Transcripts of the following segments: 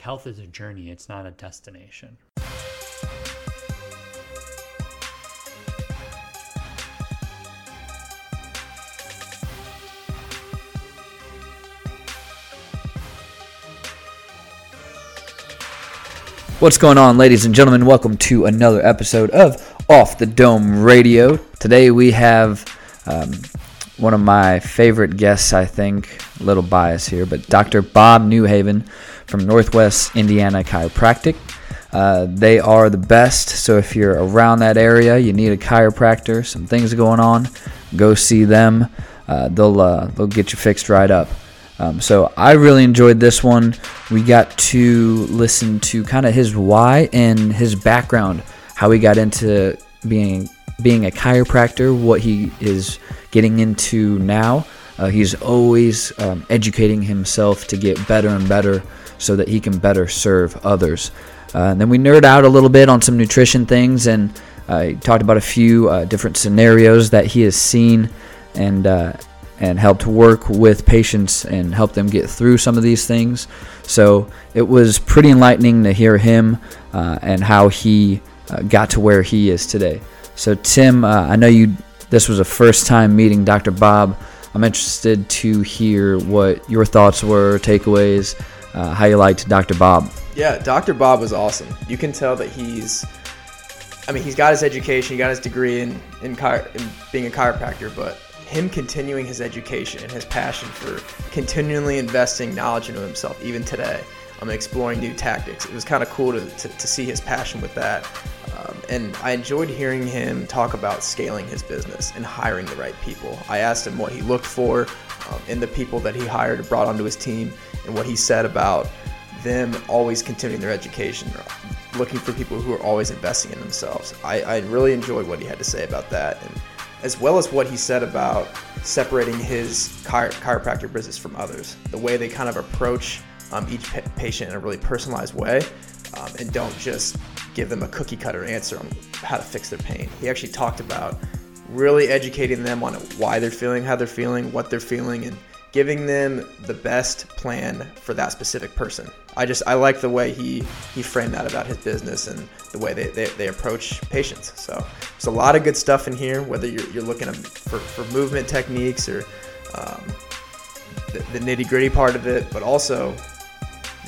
health is a journey, it's not a destination. What's going on, ladies and gentlemen? Welcome to another episode of Off the Dome Radio. Today we have um, one of my favorite guests, I think, a little bias here, but Dr. Bob Newhaven from Northwest Indiana Chiropractic. Uh, they are the best, so if you're around that area, you need a chiropractor, some things going on, go see them. Uh, they'll uh, they'll get you fixed right up. Um, so I really enjoyed this one. We got to listen to kind of his why and his background, how he got into being being a chiropractor, what he is getting into now. Uh, he's always um, educating himself to get better and better so that he can better serve others. Uh, and then we nerd out a little bit on some nutrition things and uh, he talked about a few uh, different scenarios that he has seen and uh, and helped work with patients and help them get through some of these things. So it was pretty enlightening to hear him uh, and how he got to where he is today. So Tim, uh, I know you. This was a first time meeting Dr. Bob. I'm interested to hear what your thoughts were, takeaways, uh, how you liked Dr. Bob. Yeah, Dr. Bob was awesome. You can tell that he's. I mean, he's got his education, he got his degree in in, in being a chiropractor, but him continuing his education and his passion for continually investing knowledge into himself, even today, um, exploring new tactics. It was kind of cool to, to, to, see his passion with that. Um, and I enjoyed hearing him talk about scaling his business and hiring the right people. I asked him what he looked for um, in the people that he hired and brought onto his team and what he said about them always continuing their education, looking for people who are always investing in themselves. I, I really enjoyed what he had to say about that. And as well as what he said about separating his chiro- chiropractor business from others, the way they kind of approach um, each pa- patient in a really personalized way, um, and don't just give them a cookie cutter answer on how to fix their pain. He actually talked about really educating them on why they're feeling how they're feeling, what they're feeling, and giving them the best plan for that specific person. I just I like the way he he framed that about his business and the way they, they, they approach patients. So there's a lot of good stuff in here, whether you're, you're looking for, for movement techniques or um, the, the nitty gritty part of it, but also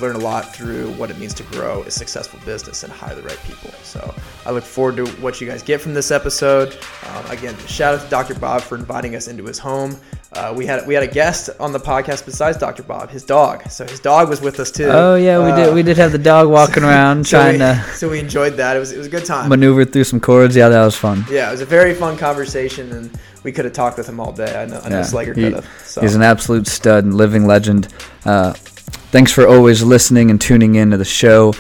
learn a lot through what it means to grow a successful business and hire the right people. So I look forward to what you guys get from this episode. Um, again, shout out to Dr. Bob for inviting us into his home. Uh, we had we had a guest on the podcast besides Dr. Bob, his dog. So his dog was with us too. Oh yeah, we uh, did. We did have the dog walking around so trying we, to. So we enjoyed that. It was it was a good time. Maneuver through some cords. Yeah, that was fun. Yeah, it was a very fun conversation, and we could have talked with him all day. I know, I know Yeah, Slager could have. So. He's an absolute stud and living legend. Uh, thanks for always listening and tuning in to the show.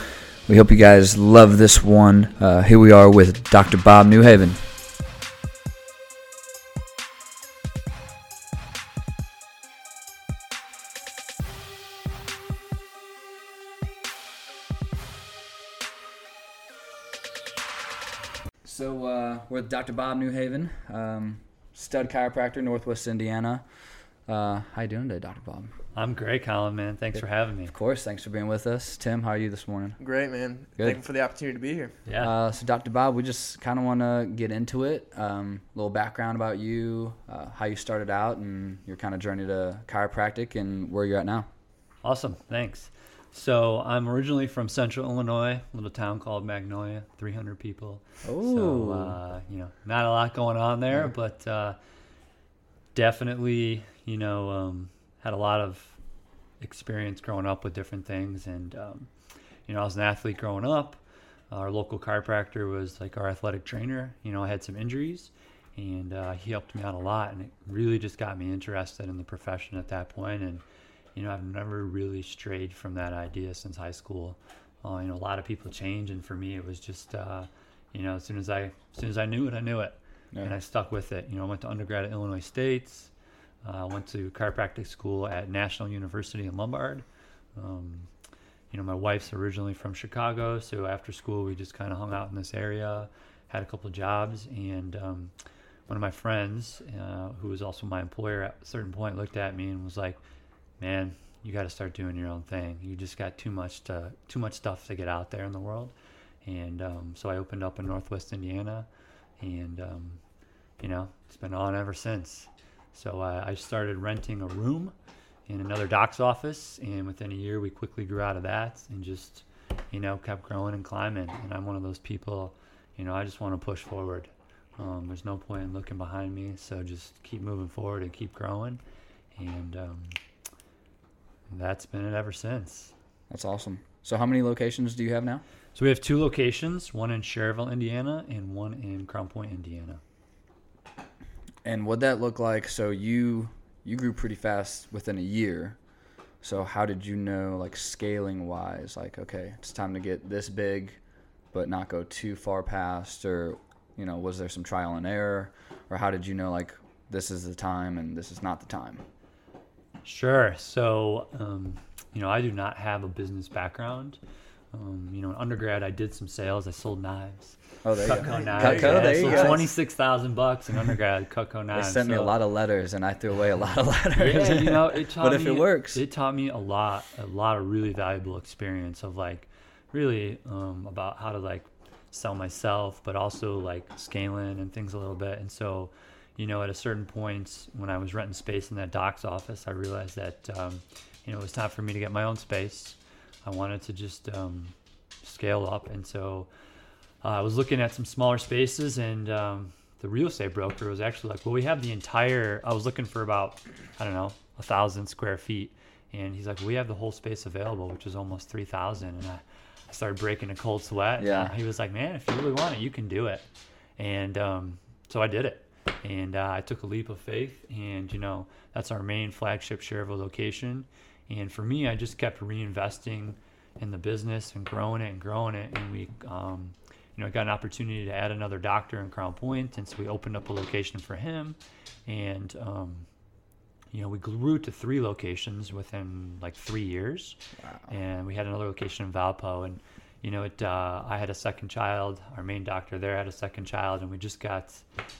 We hope you guys love this one. Uh, here we are with Dr. Bob Newhaven. So uh, we're with Dr. Bob Newhaven, um, stud chiropractor, Northwest Indiana. Uh, how you doing today, Dr. Bob? I'm great, Colin, man. Thanks for having me. Of course, thanks for being with us. Tim, how are you this morning? Great, man. Good. Thank you for the opportunity to be here. Yeah. Uh, so, Dr. Bob, we just kind of want to get into it. Um, a little background about you, uh, how you started out, and your kind of journey to chiropractic, and where you're at now. Awesome. Thanks. So I'm originally from Central Illinois, a little town called Magnolia, 300 people. Oh. So uh, you know, not a lot going on there, but uh, definitely, you know, um, had a lot of experience growing up with different things, and um, you know, I was an athlete growing up. Our local chiropractor was like our athletic trainer. You know, I had some injuries, and uh, he helped me out a lot, and it really just got me interested in the profession at that point. and you know, I've never really strayed from that idea since high school. Uh, you know, a lot of people change, and for me, it was just, uh, you know, as soon as I, as soon as I knew it, I knew it, and I stuck with it. You know, I went to undergrad at Illinois State's, uh, went to chiropractic school at National University in Lombard. Um, you know, my wife's originally from Chicago, so after school we just kind of hung out in this area, had a couple of jobs, and um, one of my friends, uh, who was also my employer at a certain point, looked at me and was like, "Man, you got to start doing your own thing. You just got too much to too much stuff to get out there in the world, and um, so I opened up in Northwest Indiana, and um, you know it's been on ever since. So uh, I started renting a room in another doc's office, and within a year we quickly grew out of that and just you know kept growing and climbing. And I'm one of those people, you know, I just want to push forward. Um, there's no point in looking behind me, so just keep moving forward and keep growing, and um, that's been it ever since. That's awesome. So how many locations do you have now? So we have two locations, one in Schererville, Indiana, and one in Crown Point, Indiana. And what that look like? So you you grew pretty fast within a year. So how did you know, like scaling wise, like okay, it's time to get this big, but not go too far past, or you know, was there some trial and error, or how did you know like this is the time and this is not the time? Sure. So, um, you know, I do not have a business background. Um, you know, in undergrad, I did some sales. I sold knives. Oh, there you Cutco go. knives. Cutco, yeah, there you go. Twenty six thousand bucks in undergrad. Cutco knives. They sent me a lot of letters, and I threw away a lot of letters. yeah, you know, it taught but if me, it works, it taught me a lot, a lot of really valuable experience of like, really um, about how to like sell myself, but also like scaling and things a little bit. And so, you know, at a certain point when I was renting space in that doc's office, I realized that, um, you know, it was time for me to get my own space. I wanted to just um, scale up, and so uh, I was looking at some smaller spaces, and um, the real estate broker was actually like, "Well, we have the entire." I was looking for about, I don't know, a thousand square feet, and he's like, "We have the whole space available, which is almost three thousand. And I, I started breaking a cold sweat. Yeah. He was like, "Man, if you really want it, you can do it," and um, so I did it. And uh, I took a leap of faith, and you know that's our main flagship Schererville location. And for me, I just kept reinvesting in the business and growing it and growing it. And we, um, you know, I got an opportunity to add another doctor in Crown Point, and so we opened up a location for him. And um, you know, we grew to three locations within like three years, and we had another location in Valpo. And you know, it. Uh, I had a second child. Our main doctor there had a second child, and we just got,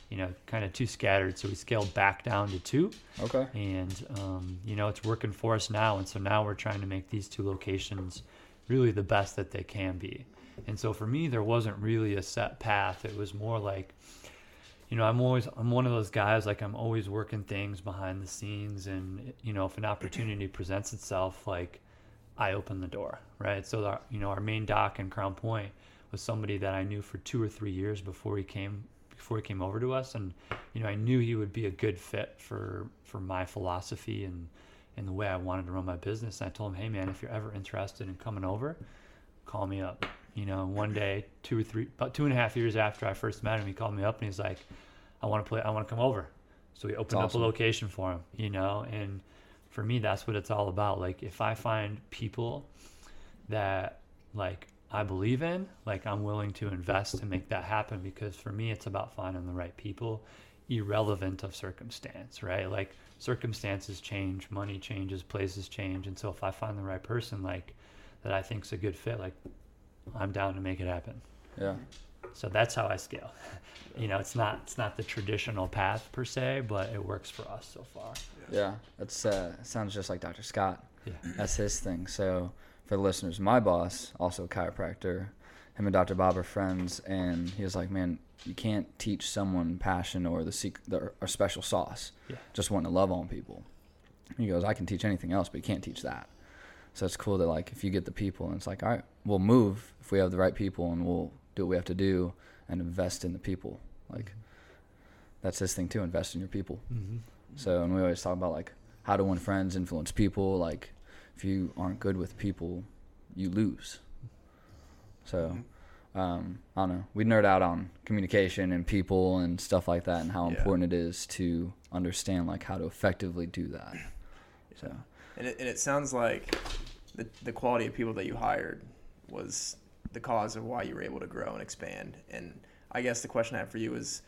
you know, kind of too scattered. So we scaled back down to two okay. and um, you know it's working for us now and so now we're trying to make these two locations really the best that they can be and so for me there wasn't really a set path it was more like you know i'm always i'm one of those guys like i'm always working things behind the scenes and you know if an opportunity presents itself like i opened the door right? So our, you know our main doc in crown point was somebody that i knew for two or three years before he came before he came over to us. And you know i knew he would be a good fit for for my philosophy and and the way i wanted to run my business. And i told him hey man if you're ever interested in coming over call me up. You know one day two or three about two and a half years after i first met him he called me up and he's like i want to play i want to come over. So we opened awesome. up a location for him you know? And for me that's what it's all about like if i find people that like I believe in, like I'm willing to invest to make that happen because for me it's about finding the right people irrelevant of circumstance, right? Like circumstances change, money changes, places change, and so if I find the right person like that I think's a good fit, like I'm down to make it happen. Yeah. So that's how I scale. You know, it's not it's not the traditional path per se, but it works for us so far. Yeah, that's uh, sounds just like Dr. Scott. Yeah. That's his thing. So for the listeners, my boss, also a chiropractor, him and Dr. Bob are friends, and he was like, "Man, you can't teach someone passion or the secret the, or special sauce. Yeah. Just wanting to love on people." He goes, "I can teach anything else, but you can't teach that." So it's cool that like if you get the people, and it's like, all right, we'll move if we have the right people, and we'll do what we have to do and invest in the people. Like that's his thing too, invest in your people. Mm-hmm. So, and we always talk about like how to win friends, influence people. Like, if you aren't good with people, you lose. So, um, I don't know. We nerd out on communication and people and stuff like that, and how Yeah. important it is to understand like how to effectively do that. So, And it, and it sounds like the, the quality of people that you hired was the cause of why you were able to grow and expand. And I guess the question I have for you is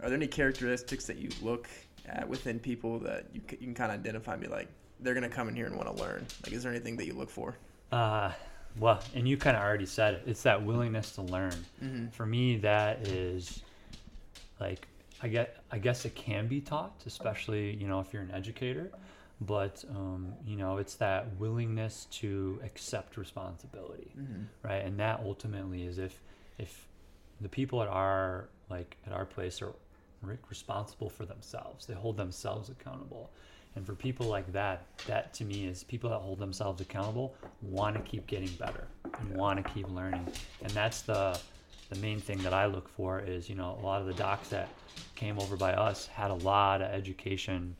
are there any characteristics that you look at within people that you, you can kind of identify and be like, they're going to come in here and want to learn? Like, is there anything that you look for? Uh, well, and you kind of already said it. It's that willingness to learn. Mm-hmm. For me, that is like I get. I guess it can be taught, especially you know if you're an educator. But um, you know it's that willingness to accept responsibility Mm-hmm. right? And that ultimately is if if the people at our like at our place are responsible for themselves they hold themselves accountable. And for people like that that to me is people that hold themselves accountable want to keep getting better and want to keep learning. And that's the the main thing that i look for is you know a lot of the docs that came over by us had a lot of education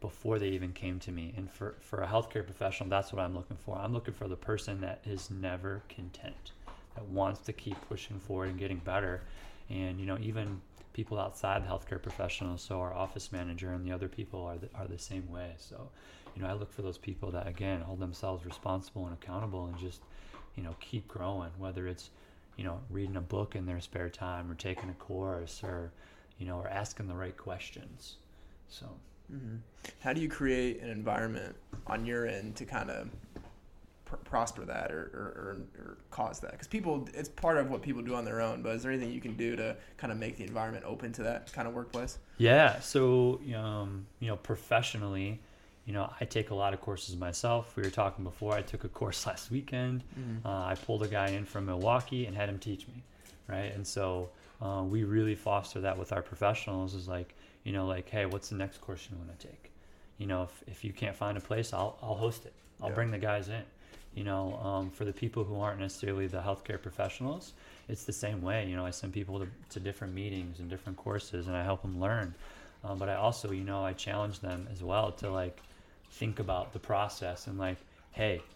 before they even came to me. And for, for a healthcare professional, that's what I'm looking for. I'm looking for the person that is never content, that wants to keep pushing forward and getting better. And, you know, even people outside the healthcare professionals, so our office manager and the other people are the, are the same way. So, you know, I look for those people that, again, hold themselves responsible and accountable and just, you know, keep growing, whether it's, you know, reading a book in their spare time or taking a course or, you know, or asking the right questions. So, Mm-hmm. How do you create an environment on your end to kind of pr- prosper that or, or, or, or cause that? Because people, it's part of what people do on their own. But is there anything you can do to kind of make the environment open to that kind of workplace? Yeah. So, um, you know, professionally, you know, I take a lot of courses myself. We were talking before. I took a course last weekend. Uh, I pulled a guy in from Milwaukee and had him teach me, right? And so uh, we really foster that with our professionals. Is like, you know, like, hey, what's the next course you want to take? You know, if, if you can't find a place, I'll I'll host it. I'll Yeah. bring the guys in. You know, um, for the people who aren't necessarily the healthcare professionals, it's the same way. You know, I send people to, to different meetings and different courses, and I help them learn. Um, but I also, you know, I challenge them as well to like think about the process and like, hey,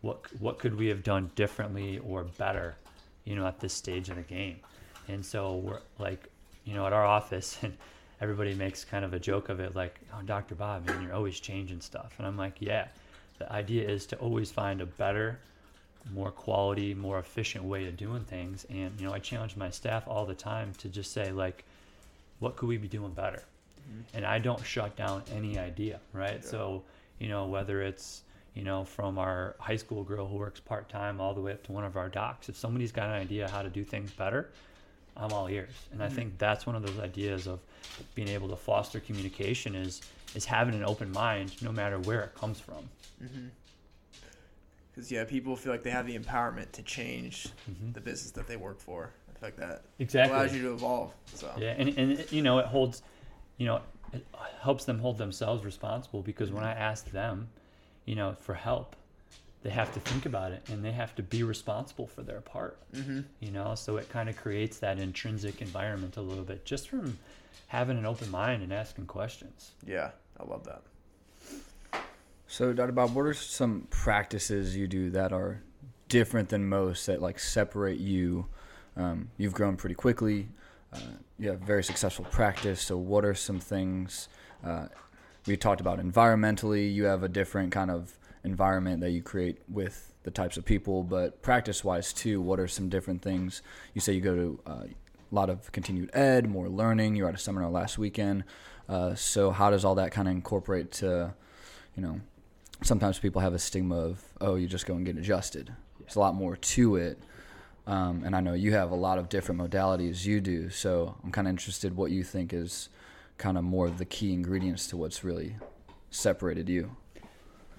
what what could we have done differently or better, you know, at this stage of the game? And so we're like, you know, at our office, and everybody makes kind of a joke of it, like, oh, Dr. Bob, man, you're always changing stuff. And I'm like, yeah, the idea is to always find a better, more quality, more efficient way of doing things. And, you know, I challenge my staff all the time to just say, like, what could we be doing better? Mm-hmm. And I don't shut down any idea, right? Yeah. So, you know, whether it's, you know, from our high school girl who works part time all the way up to one of our docs, if somebody's got an idea how to do things better, I'm all ears. And I think that's one of those ideas of being able to foster communication is is having an open mind no matter where it comes from. Mm-hmm. Because yeah, people feel like they have the empowerment to change Mhm. the business that they work for. I feel like that Exactly. allows you to evolve. So Yeah, and, and it- you know it holds, you know, it helps them hold themselves responsible because when I ask them, you know, for help, they have to think about it and they have to be responsible for their part. mm-hmm. You know, so it kind of creates that intrinsic environment a little bit just from having an open mind and asking questions. yeah, I love that. So, Dr. Bob, what are some practices you do that are different than most that like separate you? Um, you've grown pretty quickly. Uh, you have very successful practice. So, what are some things uh, we talked about environmentally? You have a different kind of environment that you create with the types of people, but practice-wise too. What are some different things? You say you go to uh, a lot of continued ed, more learning. You were at a seminar last weekend. Uh, so, how does all that kind of incorporate to, you know, sometimes people have a stigma of oh you just go and get adjusted there's a lot more to it um, and i know you have a lot of different modalities you do so i'm kind of interested what you think is kind of more of the key ingredients to what's really separated you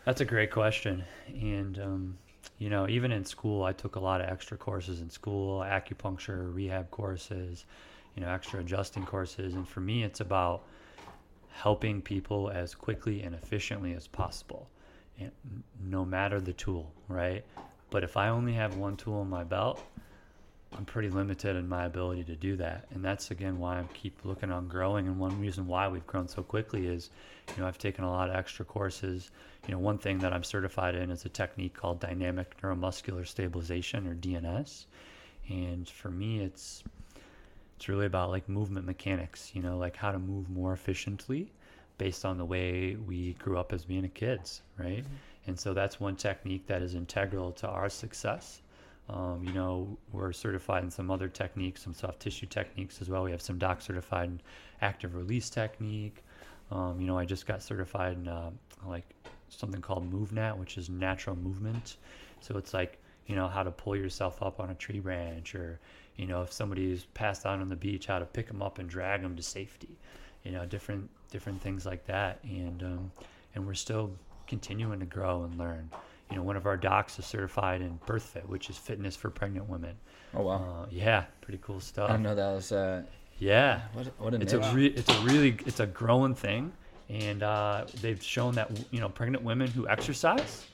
That's a great question. And, um, you know, even in school, I took a lot of extra courses in school acupuncture, rehab courses, you know, extra adjusting courses. And for me, it's about helping people as quickly and efficiently as possible, no matter the tool, right? But if I only have one tool in my belt, I'm pretty limited in my ability to do that. And that's again why I keep looking on growing. And one reason why we've grown so quickly is, you know, I've taken a lot of extra courses. You know, one thing that I'm certified in is a technique called dynamic neuromuscular stabilization or DNS. And for me, it's it's really about like movement mechanics, you know, like how to move more efficiently based on the way we grew up as being a kids, right? Mm-hmm. And so that's one technique that is integral to our success. Um, you know, we're certified in some other techniques, some soft tissue techniques as well. We have some doc certified in active release technique. Um, you know, I just got certified in uh, like something called MovNat, which is natural movement. So it's like, you know, how to pull yourself up on a tree branch or, you know, if somebody's passed out on the beach, how to pick them up and drag them to safety. You know, different different things like that. And um, and we're still continuing to grow and learn. You know, one of our docs is certified in BirthFit, which is fitness for pregnant women. Oh wow. Uh, yeah, pretty cool stuff. I know that was. Uh, Yeah, what what a it's a niche. re- it's a really it's a growing thing, and uh, they've shown that you know pregnant women who exercise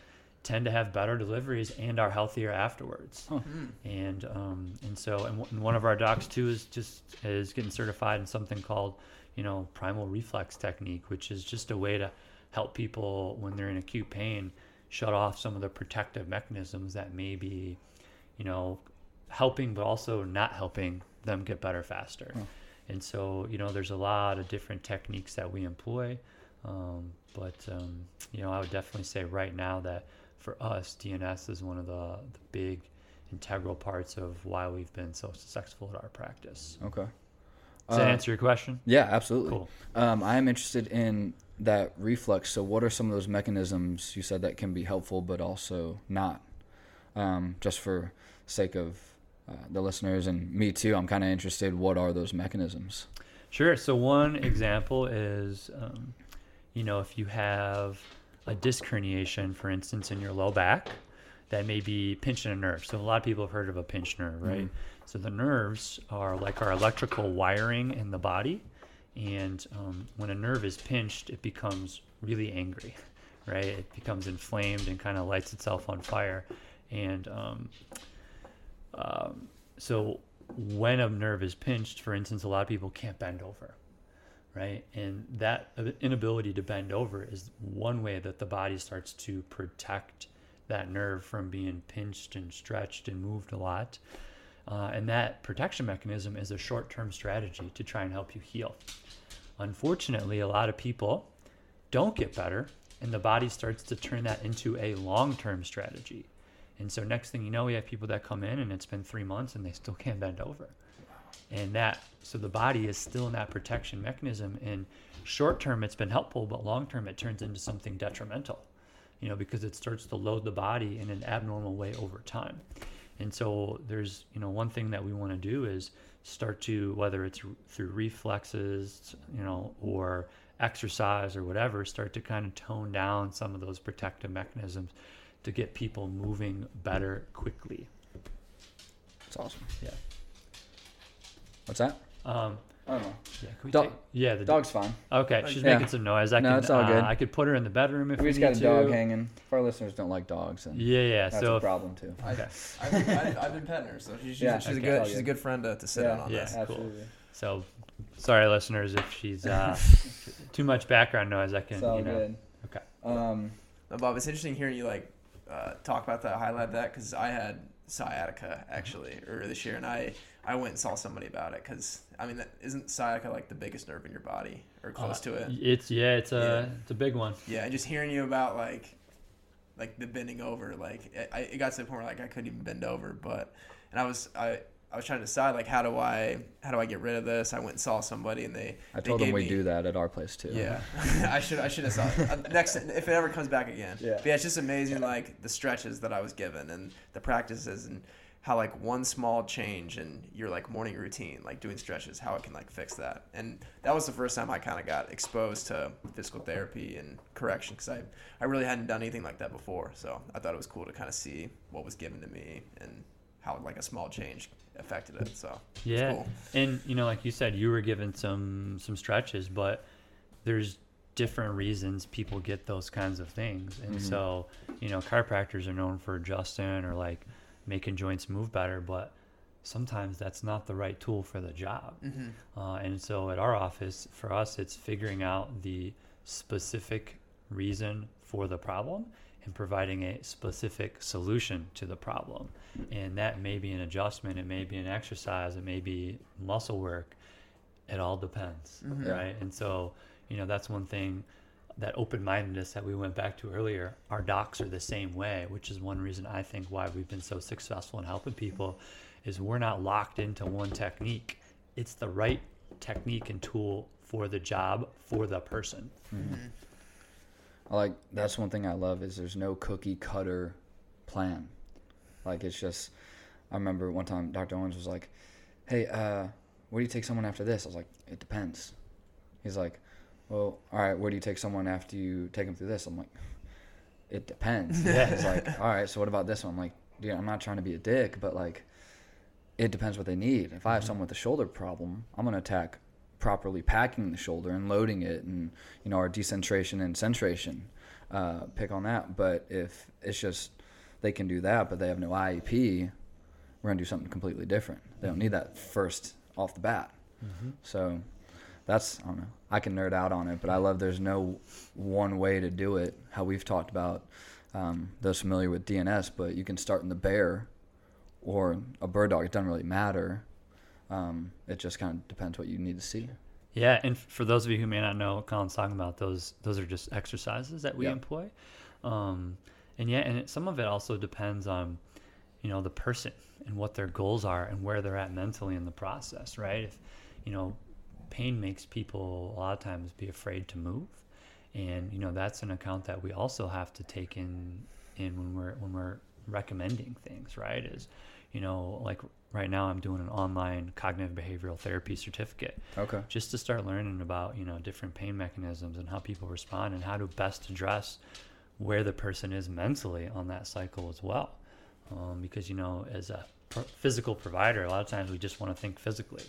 tend to have better deliveries and are healthier afterwards. Huh. And um, and so and, w- and one of our docs too is just is getting certified in something called you know primal reflex technique, which is just a way to help people when they're in acute pain shut off some of the protective mechanisms that may be you know helping but also not helping them get better faster. Huh. And so, you know, there's a lot of different techniques that we employ. Um, but, um, you know, I would definitely say right now that for us, DNS is one of the, the big integral parts of why we've been so successful at our practice. Okay. Does that Uh, answer your question? Yeah, absolutely. Cool. Um, I am interested in that reflex. So, what are some of those mechanisms you said that can be helpful, but also not? Um, just for sake of uh, the listeners and me too, I'm kind of interested. What are those mechanisms? Sure. So one example is, um, you know, if you have a disc herniation, for instance, in your low back, that may be pinching a nerve. So a lot of people have heard of a pinched nerve, right? So the nerves are like our electrical wiring in the body, and um, when a nerve is pinched, it becomes really angry, right? It becomes inflamed and kind of lights itself on fire, and um, um, so when a nerve is pinched, for instance, a lot of people can't bend over, right? And that inability to bend over is one way that the body starts to protect that nerve from being pinched and stretched and moved a lot. Uh, and that protection mechanism is a short term strategy to try and help you heal. Unfortunately, a lot of people don't get better, and the body starts to turn that into a long term strategy. And so, next thing you know, we have people that come in and it's been three months and they still can't bend over. And that, so the body is still in that protection mechanism. And short term, it's been helpful, but long term, it turns into something detrimental, you know, because it starts to load the body in an abnormal way over time. And so, there's, you know, one thing that we want to do is start to, whether it's through reflexes, you know, or exercise or whatever, start to kind of tone down some of those protective mechanisms to get people moving better quickly. It's awesome. Yeah. What's that? Um, I don't know. yeah, can we Dog- take, yeah, the Dog's fine. Okay, she's Yeah. making some noise. I No, can, it's all uh, good. I could put her in the bedroom if We we, just need got a to. dog hanging. If our listeners don't like dogs, then Yeah, yeah. that's so a if- problem too. I, Okay. I've, been, I've, I've been petting her, so she's, she's, Yeah, she's okay. a good she's a good. good friend to, to sit Yeah. in on Yeah. this. cool. absolutely. so, sorry, listeners, if she's uh, too much background noise, I can, It's all you know. good. Okay. Um, No, Bob, it's interesting hearing you like uh, talk about that, highlight that, because I had sciatica actually earlier this year, and I I went and saw somebody about it, because I mean, that, isn't sciatica like the biggest nerve in your body or close Uh, to it? It's yeah, it's a Yeah. it's a big one. Yeah, and just hearing you about like like the bending over, like it, I, it got to the point where like I couldn't even bend over, but and I was I. I was trying to decide like how do I how do I get rid of this? I went and saw somebody and they I they told them we me- do that at our place too. Yeah, I should I should have saw it. Uh, next if it ever comes back again. Yeah. But yeah, it's just amazing like the stretches that I was given and the practices and how like one small change in your like morning routine, like doing stretches, how it can like fix that. And that was the first time I kind of got exposed to physical therapy and correction because I I really hadn't done anything like that before. So I thought it was cool to kind of see what was given to me and how like a small change affected it. So Yeah, cool. and you know, like you said, you were given some some stretches, but there's different reasons people get those kinds of things, and Mhm. so you know, chiropractors are known for adjusting or like making joints move better, but sometimes that's not the right tool for the job. Mm-hmm. Uh, and so at our office, for us, it's figuring out the specific reason for the problem and providing a specific solution to the problem. And that may be an adjustment, it may be an exercise, it may be muscle work. It all depends, Mhm. Right? And so, you know, that's one thing that open mindedness that we went back to earlier. Our docs are the same way, which is one reason I think why we've been so successful in helping people is we're not locked into one technique. It's the right technique and tool for the job for the person. I like that's one thing I love is there's no cookie cutter plan. Like it's just I remember one time Dr. Owens was like, "Hey, uh, where do you take someone after this?" I was like, "It depends." He's like, well, all right, where do you take someone after you take them through this? I'm like, it depends. Yeah. It's like, all right, so what about this one? I'm like, dude, I'm not trying to be a dick, but like, it depends what they need. If I have mm-hmm. someone with a shoulder problem, I'm gonna attack properly packing the shoulder and loading it, and you know our decentration and centration, uh, pick on that. But if it's just they can do that, but they have no IAP, we're gonna do something completely different. They don't mm-hmm. need that first off the bat. Mm-hmm. So that's I don't know. I can nerd out on it, but I love there's no one way to do it. How we've talked about um, those familiar with DNS, but you can start in the bear or a bird dog. It doesn't really matter. Um, it just kind of depends what you need to see. Yeah, and for those of you who may not know what Colin's talking about, those those are just exercises that we Yeah. employ. Um, and yeah, and it, some of it also depends on, you know, the person and what their goals are and where they're at mentally in the process, right? If, you know, pain makes people a lot of times be afraid to move, and you know that's an account that we also have to take in in when we're when we're recommending things, right? Is you know, like right now I'm doing an online cognitive behavioral therapy certificate Okay. just to start learning about you know different pain mechanisms and how people respond and how to best address where the person is mentally on that cycle as well um, because you know as a pro- physical provider a lot of times we just want to think physically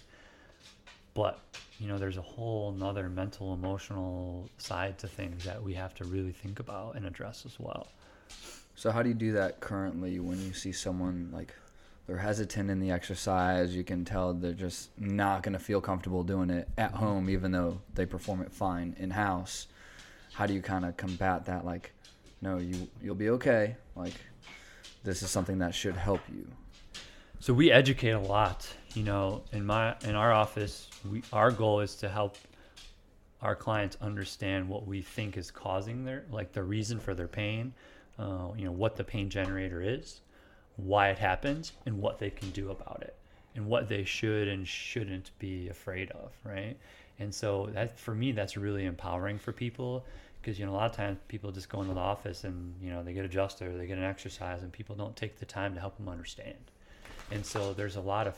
but you know there's a whole nother mental emotional side to things that we have to really think about and address as well So how do you do that currently when you see someone like they're hesitant in the exercise? You can tell they're just not going to feel comfortable doing it at mm-hmm. home, even though they perform it fine in house. How do you kind of combat that? Like, no, you you'll be okay. Like, this is something that should help you. So we educate a lot. You know, in my in our office, we our goal is to help our clients understand what we think is causing their like the reason for their pain. Uh, you know, what the pain generator is, why it happens, and what they can do about it, and what they should and shouldn't be afraid of. Right. And so that for me, that's really empowering for people because you know a lot of times people just go into the office and you know they get adjusted or they get an exercise and people don't take the time to help them understand. And so there's a lot of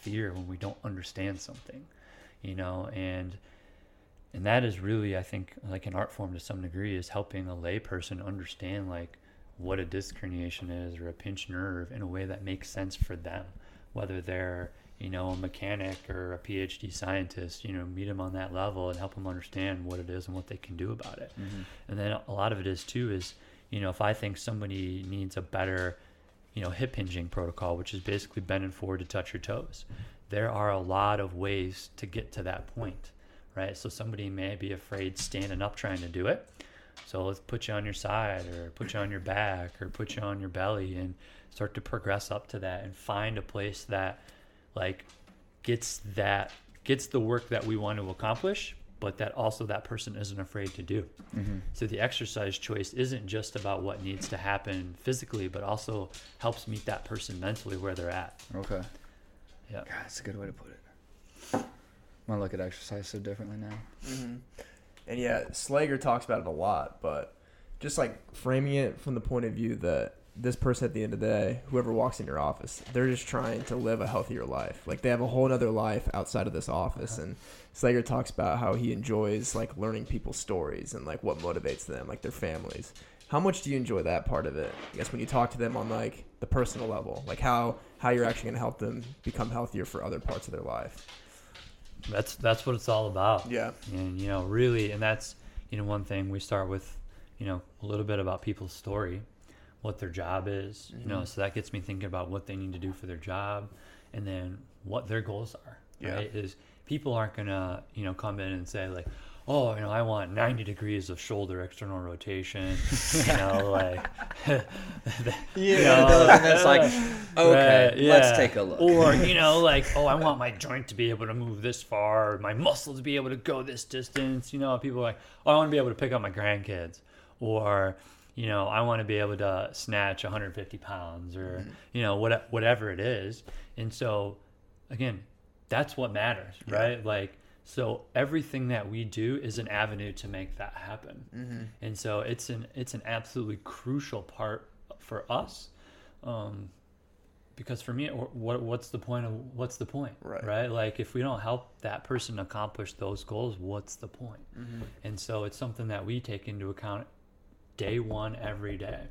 fear when we don't understand something, you know, and and that is really I think like an art form to some degree is helping a layperson understand like what a disc herniation is or a pinched nerve in a way that makes sense for them, whether they're you know a mechanic or a PhD scientist, you know, meet them on that level and help them understand what it is and what they can do about it. Mm-hmm. And then a lot of it is too is you know if I think somebody needs a better you know, hip hinging protocol, which is basically bending forward to touch your toes. There are a lot of ways to get to that point, right? So somebody may be afraid standing up trying to do it. So let's put you on your side or put you on your back or put you on your belly and start to progress up to that and find a place that like gets that gets the work that we want to accomplish but that also that person isn't afraid to do mm-hmm. so the exercise choice isn't just about what needs to happen physically but also helps meet that person mentally where they're at Okay. Yeah God, that's a good way to put it. I'm gonna look at exercise so differently now. Mm-hmm. And yeah, Slager talks about it a lot, but just like framing it from the point of view that this person at the end of the day, whoever walks in your office, they're just trying to live a healthier life. Like they have a whole other life outside of this office. And Slager talks about how he enjoys like learning people's stories and like what motivates them, like their families. How much do you enjoy that part of it? I guess when you talk to them on like the personal level, like how how you're actually going to help them become healthier for other parts of their life. that's that's what it's all about Yeah. and you know really and that's you know one thing we start with you know a little bit about people's story what their job is you know mm-hmm. so that gets me thinking about what they need to do for their job and then what their goals are Yeah. right is people aren't gonna you know come in and say like oh you know i want 90 degrees of shoulder external rotation you know like Yeah, and it's like, okay, Right, let's take a look. Or, you know, like, oh, I want my joint to be able to move this far, my muscle to be able to go this distance. You know, people are like, oh, I want to be able to pick up my grandkids. Or, you know, I want to be able to snatch 150 pounds or, mm-hmm. you know, what, whatever it is. And so, again, that's what matters, right? Like, so everything that we do is an avenue to make that happen. And so it's an it's an absolutely crucial part for us. Um, because for me, what what's the point of what's the point, Right. Right? Like if we don't help that person accomplish those goals, what's the point? And so it's something that we take into account day one every day.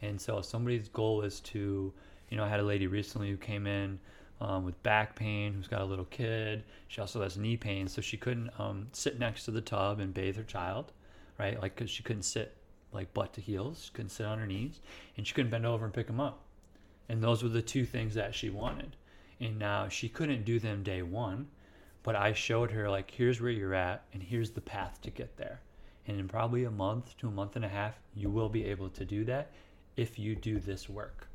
And so if somebody's goal is to, you know, I had a lady recently who came in um, with back pain, who's got a little kid. She also has knee pain, so she couldn't um, sit next to the tub and bathe her child, right? Like, cause she couldn't sit like butt to heels, she couldn't sit on her knees, and she couldn't bend over and pick them up. And those were the two things that she wanted. And now she couldn't do them day one, but I showed her like, here's where you're at, and here's the path to get there. And in probably a month to a month and a half, you will be able to do that if you do this work.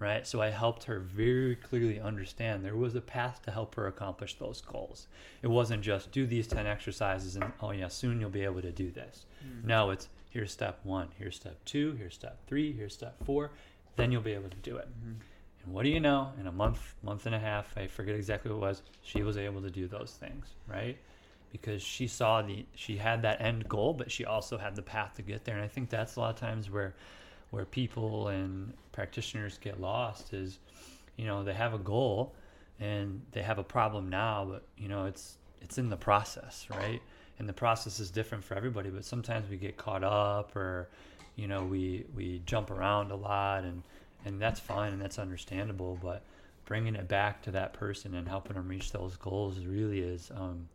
Right? So I helped her very clearly understand there was a path to help her accomplish those goals. It wasn't just do these 10 exercises and oh yeah, soon you'll be able to do this. Mm. No, it's here's step one, here's step two, here's step three, here's step four, then you'll be able to do it. Mm-hmm. And what do you know? In a month, month and a half, I forget exactly what it was, she was able to do those things, right? Because she saw the, she had that end goal, but she also had the path to get there. And I think that's a lot of times where, where people and practitioners get lost is, you know, they have a goal and they have a problem now, but you know, it's, it's in the process, right? And the process is different for everybody, but sometimes we get caught up or, you know, we, we jump around a lot and, and that's fine and that's understandable but bringing it back to that person and helping them reach those goals really is um,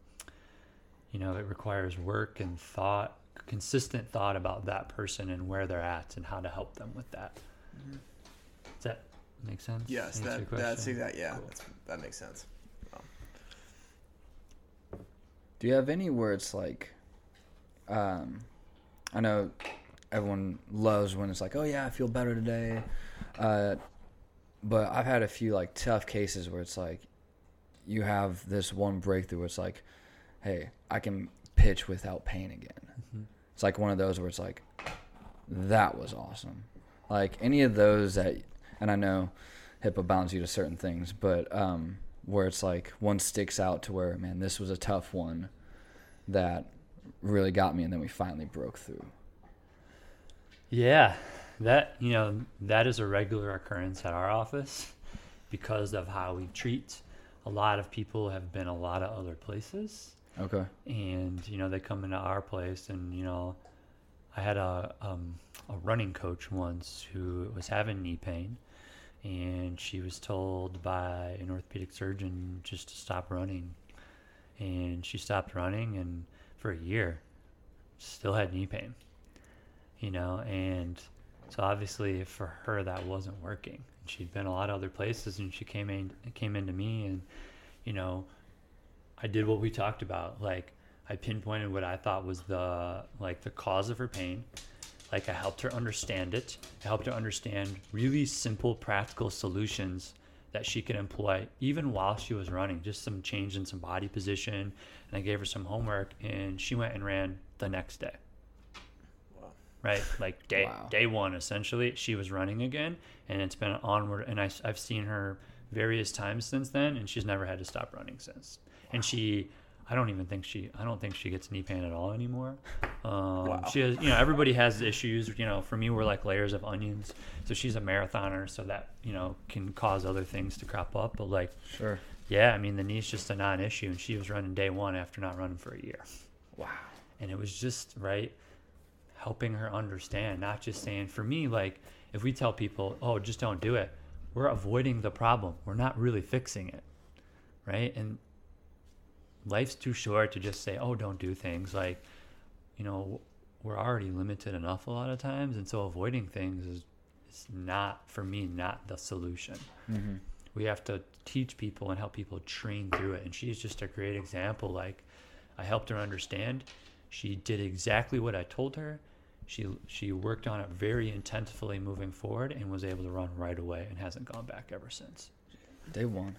you know it requires work and thought consistent thought about that person and where they're at and how to help them with that that make sense Yes, Answer that that's question? exactly yeah. Cool. That's, that makes sense. Do you have any where it's like, um, I know everyone loves when it's like, oh yeah, I feel better today, uh, but I've had a few like tough cases where it's like, you have this one breakthrough where it's like, hey, I can pitch without pain again. Mhm. It's like one of those where it's like, that was awesome. Like any of those that, and I know HIPAA bounds you to certain things, but um, where it's like one sticks out to where, man, this was a tough one that really got me, and then we finally broke through. Yeah, that you know that is a regular occurrence at our office because of how we treat. A lot of people have been a lot of other places, Okay. and you know they come into our place, and you know, I had a um, a running coach once who was having knee pain, and she was told by an orthopedic surgeon just to stop running, and she stopped running, and for a year, still had knee pain you know and so obviously for her that wasn't working. She'd been a lot of other places and she came in came into me and you know i did what we talked about like i pinpointed what i thought was the like the cause of her pain like i helped her understand it i helped her understand really simple practical solutions that she could employ even while she was running just some change in some body position and i gave her some homework and she went and ran the next day right? Like day Wow. day one, essentially, she was running again, and it's been onward. And I, have seen her various times since then, and she's never had to stop running since. And she, I don't even think she, I don't think she gets knee pain at all anymore. Um, Wow. She has, you know, everybody has issues. You know, for me, we're like layers of onions. So she's a marathoner, so that you know can cause other things to crop up. But like, Sure. yeah, I mean, the knee's just a non-issue, and she was running day one after not running for a year Wow. and it was just right helping her understand not just saying for me like if we tell people oh just don't do it we're avoiding the problem we're not really fixing it right and life's too short to just say oh don't do things. Like you know we're already limited enough a lot of times and so avoiding things is, is not for me not the solution. Mm-hmm. we have to teach people and help people train through it and she's just a great example. Like i helped her understand. She did exactly what i told her. She she worked on it very intensively moving forward and was able to run right away and hasn't gone back ever since. Day one.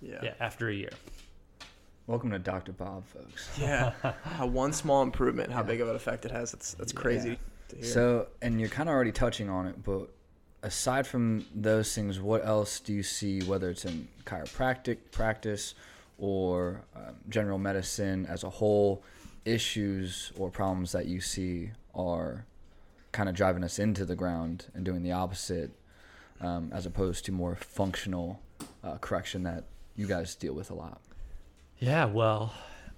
Yeah. yeah after a year Welcome to Dr. Bob, folks. Yeah. how one small improvement, how big of an effect it has. That's that's crazy Yeah. to hear. So, and you're kind of already touching on it, but aside from those things, what else do you see, whether it's in chiropractic practice or um, general medicine as a whole, issues or problems that you see are kind of driving us into the ground and doing the opposite um, as opposed to more functional uh, correction that you guys deal with a lot? Yeah, well,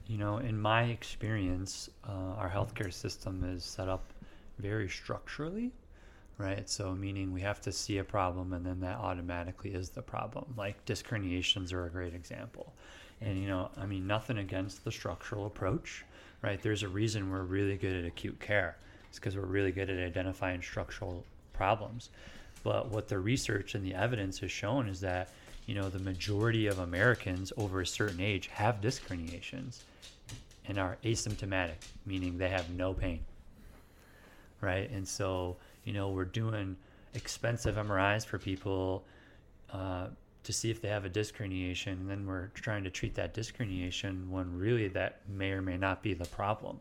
you know, in my experience, uh, our healthcare system is set up very structurally, right? So, meaning we have to see a problem and then that automatically is the problem. Like disc herniations are a great example. And, you know, I mean, nothing against the structural approach, right? There's a reason we're really good at acute care. It's because we're really good at identifying structural problems. But what the research and the evidence has shown is that you know, the majority of Americans over a certain age have disc herniations and are asymptomatic, meaning they have no pain. Right. And so, you know, we're doing expensive MRIs for people uh, to see if they have a disc herniation. And then we're trying to treat that disc herniation when really that may or may not be the problem.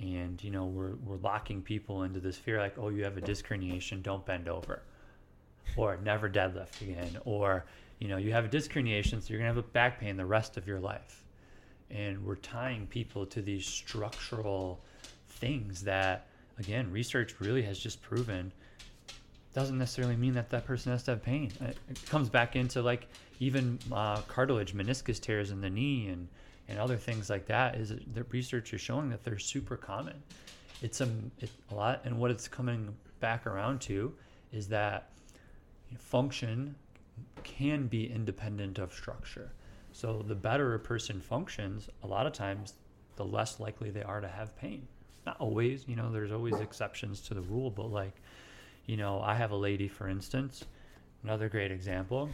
And, you know, we're, we're locking people into this fear like, oh, you have a disc herniation, don't bend over. Or never deadlift again. Or, you know, you have a disc herniation, so you're gonna have a back pain the rest of your life. And we're tying people to these structural things that, again, research really has just proven doesn't necessarily mean that that person has to have pain. It, it comes back into like even uh, cartilage, meniscus tears in the knee, and and other things like that. Is the research is showing that they're super common. It's a, it, a lot, and what it's coming back around to is that function can be independent of structure. So the better a person functions, a lot of times, the less likely they are to have pain. Not always, you know, there's always exceptions to the rule, but like, you know, I have a lady, for instance, another great example.